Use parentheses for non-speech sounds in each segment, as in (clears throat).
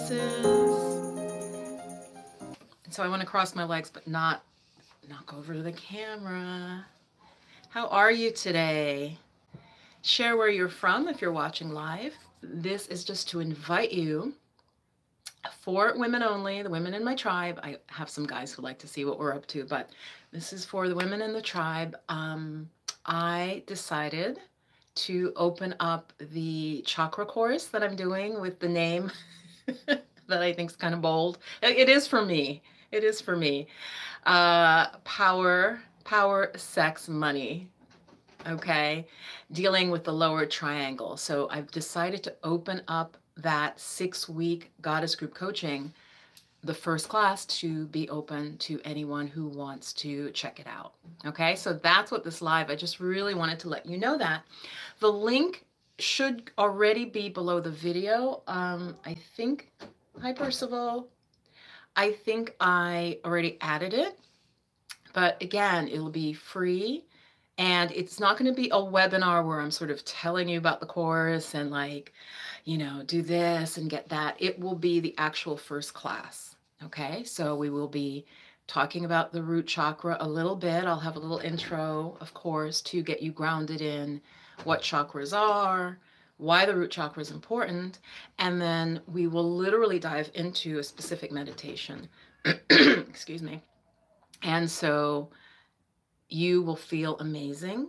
kisses. So I want to cross my legs, but not knock over the camera. How are you today? Share where you're from if you're watching live. This is just to invite you for women only, the women in my tribe. I have some guys who like to see what we're up to, but this is for the women in the tribe. Um, I decided to open up the chakra course that I'm doing with the name (laughs) that I think is kind of bold. It is for me. It is for me. Uh, power, power, sex, money. Okay. Dealing with the lower triangle. So I've decided to open up that six week goddess group coaching the first class to be open to anyone who wants to check it out. Okay, so that's what this live, I just really wanted to let you know that. The link should already be below the video. Um, I think, hi Percival, I think I already added it, but again, it'll be free. And it's not going to be a webinar where I'm sort of telling you about the course and like, you know, do this and get that. It will be the actual first class. Okay, so we will be talking about the root chakra a little bit. I'll have a little intro, of course, to get you grounded in what chakras are, why the root chakra is important, and then we will literally dive into a specific meditation. (clears throat) Excuse me. And so you will feel amazing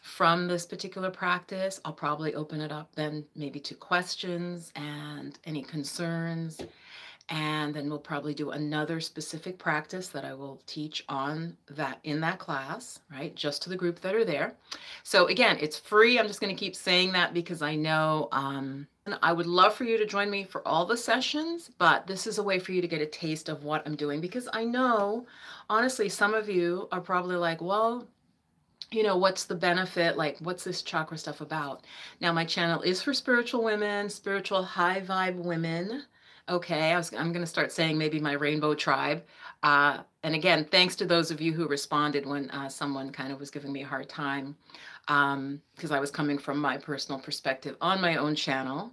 from this particular practice. I'll probably open it up then maybe to questions and any concerns and then we'll probably do another specific practice that I will teach on that in that class, right? Just to the group that are there. So again, it's free. I'm just going to keep saying that because I know um, I would love for you to join me for all the sessions, but this is a way for you to get a taste of what I'm doing because I know, honestly, some of you are probably like, well, you know, what's the benefit? Like, what's this chakra stuff about? Now, my channel is for spiritual women, spiritual high vibe women okay, I was, I'm going to start saying maybe my rainbow tribe. Uh, and again, thanks to those of you who responded when uh, someone kind of was giving me a hard time because um, I was coming from my personal perspective on my own channel.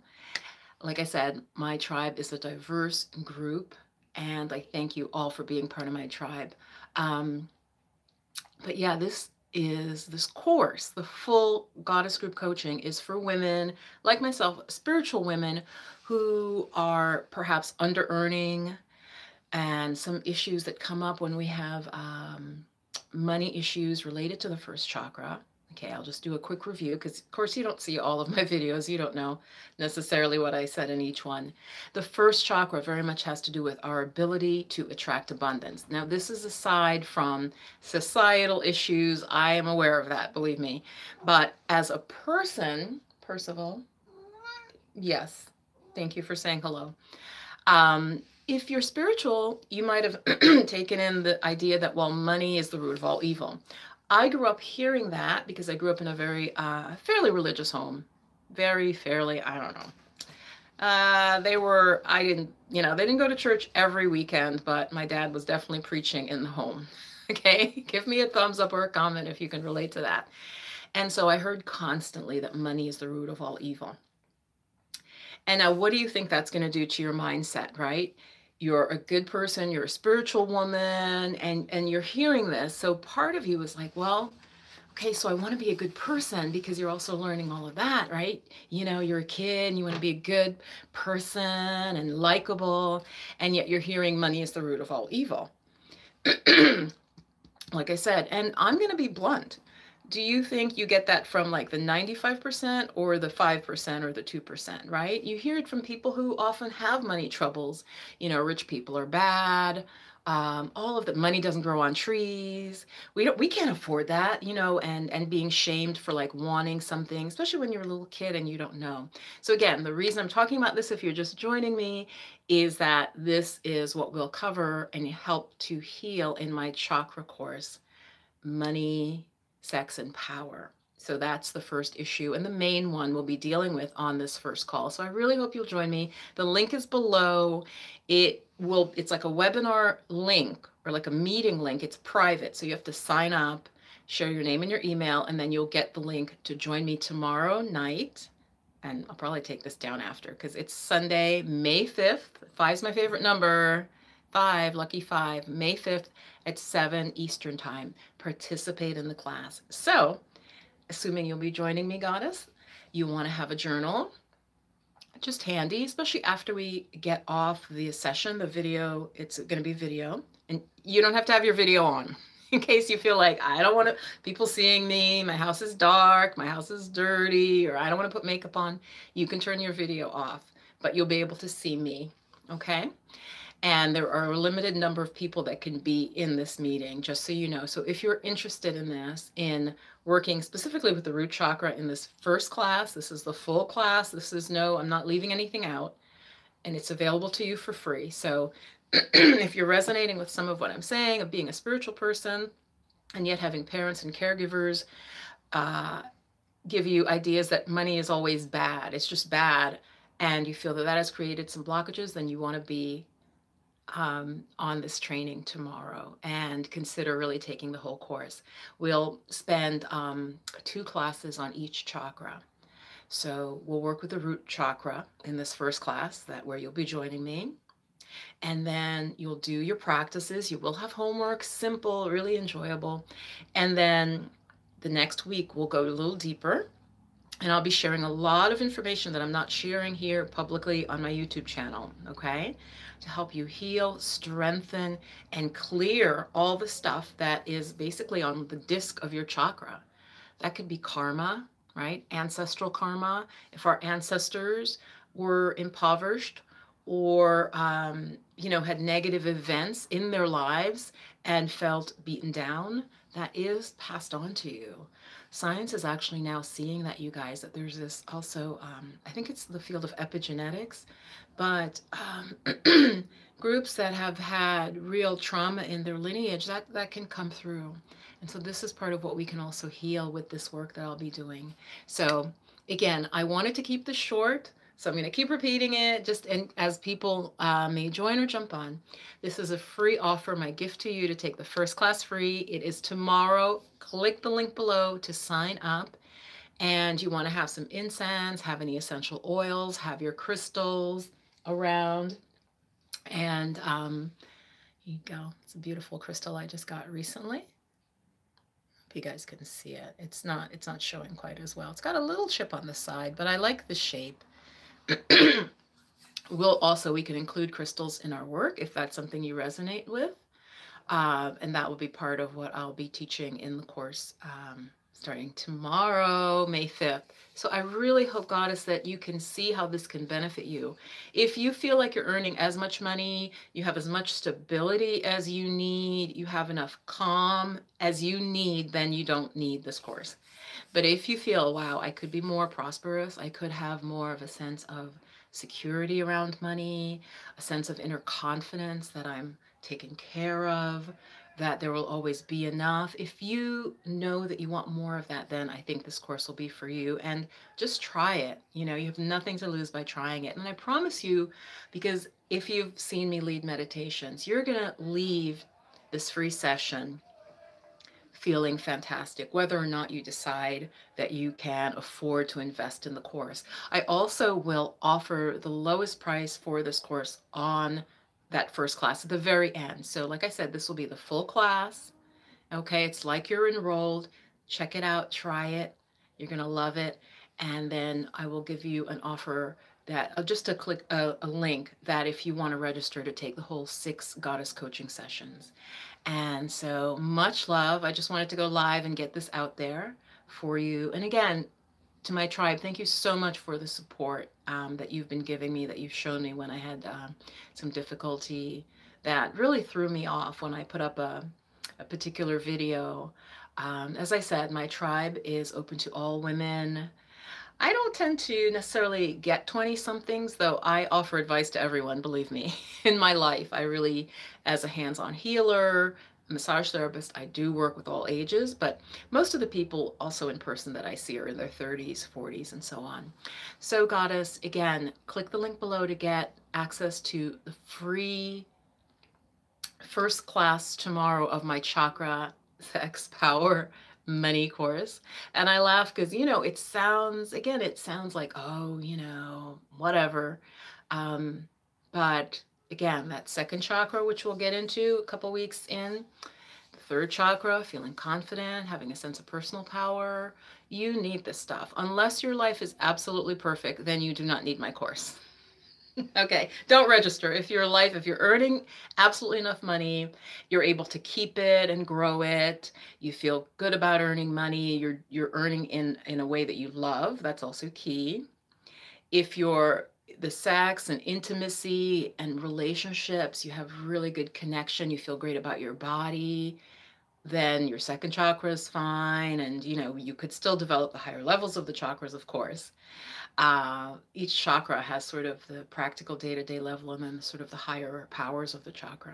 Like I said, my tribe is a diverse group, and I thank you all for being part of my tribe. Um, but yeah, this is this course, the full goddess group coaching is for women like myself, spiritual women who are perhaps under earning and some issues that come up when we have um, money issues related to the first chakra. Okay, I'll just do a quick review because, of course, you don't see all of my (laughs) videos. You don't know necessarily what I said in each one. The first chakra very much has to do with our ability to attract abundance. Now, this is aside from societal issues. I am aware of that, believe me. But as a person, Percival, yes, thank you for saying hello. Um, if you're spiritual, you might have (clears throat) taken in the idea that, well, money is the root of all evil. I grew up hearing that because I grew up in a very uh, fairly religious home. Very fairly, I don't know. Uh, they were, I didn't, you know, they didn't go to church every weekend, but my dad was definitely preaching in the home. (laughs) Okay, give me a thumbs up or a comment if you can relate to that. And so I heard constantly that money is the root of all evil. And now, what do you think that's going to do to your mindset, right? you're a good person, you're a spiritual woman, and and you're hearing this. So part of you is like, well, okay, so I want to be a good person because you're also learning all of that, right? You know, you're a kid and you want to be a good person and likable, and yet you're hearing money is the root of all evil. (clears throat) like I said, and I'm going to be blunt do you think you get that from like the 95% or the 5% or the 2%, right? You hear it from people who often have money troubles. You know, rich people are bad. Um, all of the money doesn't grow on trees. We don't, we can't afford that, you know, and and being shamed for like wanting something, especially when you're a little kid and you don't know. So again, the reason I'm talking about this, if you're just joining me, is that this is what we'll cover and help to heal in my chakra course, money, sex, and power. So that's the first issue and the main one we'll be dealing with on this first call. So I really hope you'll join me. The link is below. It will it's like a webinar link or like a meeting link. It's private. So you have to sign up, share your name and your email and then you'll get the link to join me tomorrow night and I'll probably take this down after because it's Sunday, May 5th. Five's my favorite number. Five, lucky five, May 5th at 7 Eastern Time. Participate in the class. So, assuming you'll be joining me, Goddess, you want to have a journal just handy, especially after we get off the session, the video, it's going to be video and you don't have to have your video on (laughs) in case you feel like I don't want to people seeing me, my house is dark, my house is dirty, or I don't want to put makeup on. You can turn your video off, but you'll be able to see me, okay? And there are a limited number of people that can be in this meeting, just so you know. So if you're interested in this, in working specifically with the root chakra in this first class, this is the full class. This is no, I'm not leaving anything out. And it's available to you for free. So (clears throat) if you're resonating with some of what I'm saying of being a spiritual person and yet having parents and caregivers uh, give you ideas that money is always bad, it's just bad, and you feel that that has created some blockages, then you want to be um, on this training tomorrow and consider really taking the whole course. We'll spend um, two classes on each chakra. So we'll work with the root chakra in this first class, that where you'll be joining me. And then you'll do your practices. You will have homework, simple, really enjoyable. And then the next week we'll go a little deeper and I'll be sharing a lot of information that I'm not sharing here publicly on my YouTube channel, okay? To help you heal, strengthen, and clear all the stuff that is basically on the disc of your chakra. That could be karma, right? Ancestral karma. If our ancestors were impoverished or, um, you know, had negative events in their lives and felt beaten down, that is passed on to you science is actually now seeing that you guys that there's this also um, i think it's the field of epigenetics but um, (clears throat) groups that have had real trauma in their lineage that that can come through. And so this is part of what we can also heal with this work that i'll be doing. So again i wanted to keep this short so I'm going to keep repeating it just and as people uh, may join or jump on. This is a free offer, my gift to you to take the first class free. It is tomorrow. Click the link below to sign up. And you want to have some incense, have any essential oils, have your crystals around. And um, here you go. It's a beautiful crystal I just got recently. You guys can see it. It's not it's not showing quite as well. It's got a little chip on the side, but I like the shape. (clears throat) we'll also, we can include crystals in our work if that's something you resonate with. Uh, and that will be part of what I'll be teaching in the course um, starting tomorrow, May 5th. So I really hope, Goddess, that you can see how this can benefit you. If you feel like you're earning as much money, you have as much stability as you need, you have enough calm as you need, then you don't need this course. But if you feel, wow, I could be more prosperous, I could have more of a sense of security around money, a sense of inner confidence that I'm taken care of, that there will always be enough. If you know that you want more of that, then I think this course will be for you. And just try it. You know, you have nothing to lose by trying it. And I promise you, because if you've seen me lead meditations, you're going to leave this free session feeling fantastic, whether or not you decide that you can afford to invest in the course. I also will offer the lowest price for this course on that first class at the very end. So like I said, this will be the full class. Okay, it's like you're enrolled. Check it out, try it. You're going to love it. And then I will give you an offer that uh, just a click a, a link that if you want to register to take the whole six goddess coaching sessions. And so much love. I just wanted to go live and get this out there for you. And again, to my tribe, thank you so much for the support um, that you've been giving me, that you've shown me when I had uh, some difficulty that really threw me off when I put up a, a particular video. Um, as I said, my tribe is open to all women, I don't tend to necessarily get 20 somethings, though I offer advice to everyone, believe me, (laughs) in my life. I really, as a hands on healer, massage therapist, I do work with all ages, but most of the people also in person that I see are in their 30s, 40s, and so on. So, Goddess, again, click the link below to get access to the free first class tomorrow of my chakra sex power money course. And I laugh because, you know, it sounds, again, it sounds like, oh, you know, whatever. Um, but again, that second chakra, which we'll get into a couple weeks in, third chakra, feeling confident, having a sense of personal power, you need this stuff. Unless your life is absolutely perfect, then you do not need my course. (laughs) okay, don't register. If your life, if you're earning absolutely enough money, you're able to keep it and grow it. You feel good about earning money. You're you're earning in in a way that you love. That's also key. If you're the sex and intimacy and relationships, you have really good connection. You feel great about your body then your second chakra is fine. And, you know, you could still develop the higher levels of the chakras, of course. Uh, each chakra has sort of the practical day to day level and then sort of the higher powers of the chakra.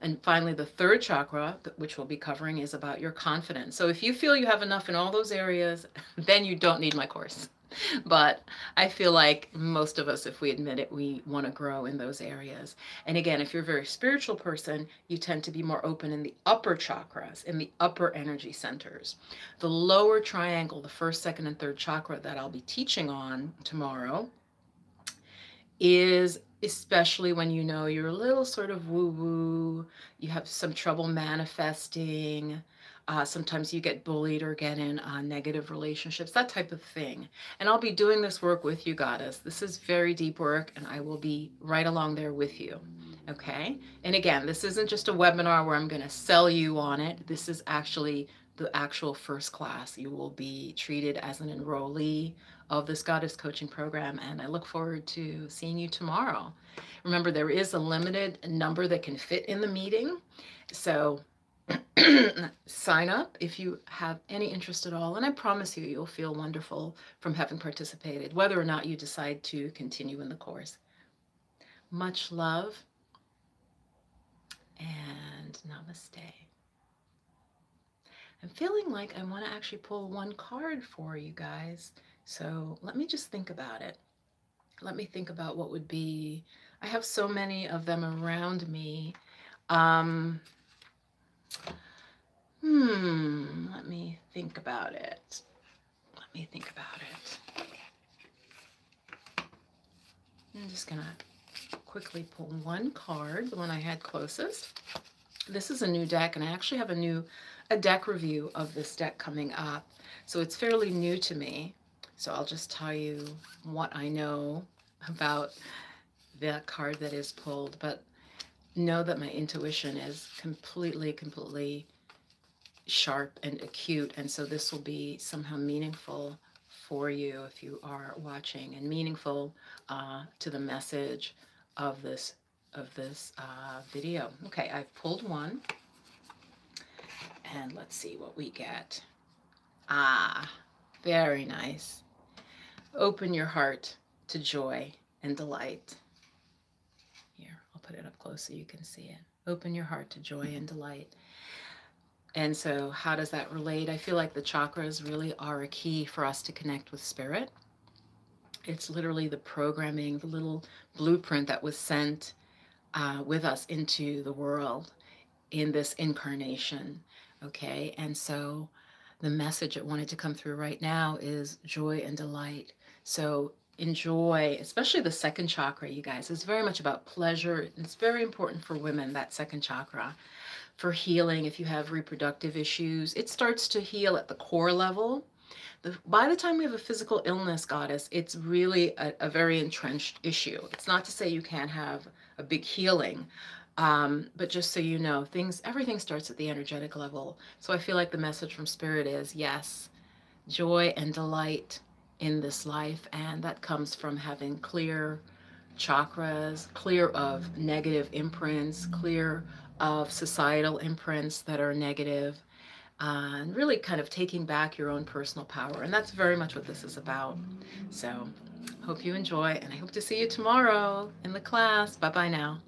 And finally, the third chakra, which we'll be covering, is about your confidence. So if you feel you have enough in all those areas, (laughs) then you don't need my course. (laughs) but I feel like most of us, if we admit it, we want to grow in those areas. And again, if you're a very spiritual person, you tend to be more open in the upper chakras, in the upper energy centers. The lower triangle, the first, second, and third chakra that I'll be teaching on tomorrow, is especially when you know you're a little sort of woo woo, you have some trouble manifesting uh, sometimes you get bullied or get in uh, negative relationships, that type of thing. And I'll be doing this work with you, Goddess. This is very deep work, and I will be right along there with you. Okay. And again, this isn't just a webinar where I'm going to sell you on it. This is actually the actual first class. You will be treated as an enrollee of this goddess coaching program, and I look forward to seeing you tomorrow. Remember, there is a limited number that can fit in the meeting. So (clears throat) sign up if you have any interest at all. And I promise you, you'll feel wonderful from having participated, whether or not you decide to continue in the course. Much love and namaste. I'm feeling like I want to actually pull one card for you guys. So let me just think about it. Let me think about what would be. I have so many of them around me. Um, Hmm, let me think about it. Let me think about it. I'm just gonna quickly pull one card, the one I had closest. This is a new deck, and I actually have a new a deck review of this deck coming up. So it's fairly new to me. So I'll just tell you what I know about the card that is pulled. But know that my intuition is completely, completely sharp and acute. And so this will be somehow meaningful for you if you are watching and meaningful uh, to the message of this of this uh, video. Okay, I've pulled one. And let's see what we get. Ah, very nice. Open your heart to joy and delight put it up close so you can see it. Open your heart to joy and delight. And so, how does that relate? I feel like the chakras really are a key for us to connect with spirit. It's literally the programming, the little blueprint that was sent uh, with us into the world in this incarnation. Okay. And so, the message that wanted to come through right now is joy and delight. So, enjoy, especially the second chakra, you guys. It's very much about pleasure. It's very important for women, that second chakra, for healing. If you have reproductive issues, it starts to heal at the core level. The, by the time we have a physical illness, goddess, it's really a, a very entrenched issue. It's not to say you can't have a big healing, um, but just so you know, things, everything starts at the energetic level. So I feel like the message from spirit is yes, joy and delight in this life, and that comes from having clear chakras, clear of negative imprints, clear of societal imprints that are negative, uh, and really kind of taking back your own personal power. And that's very much what this is about. So, hope you enjoy, and I hope to see you tomorrow in the class. Bye bye now.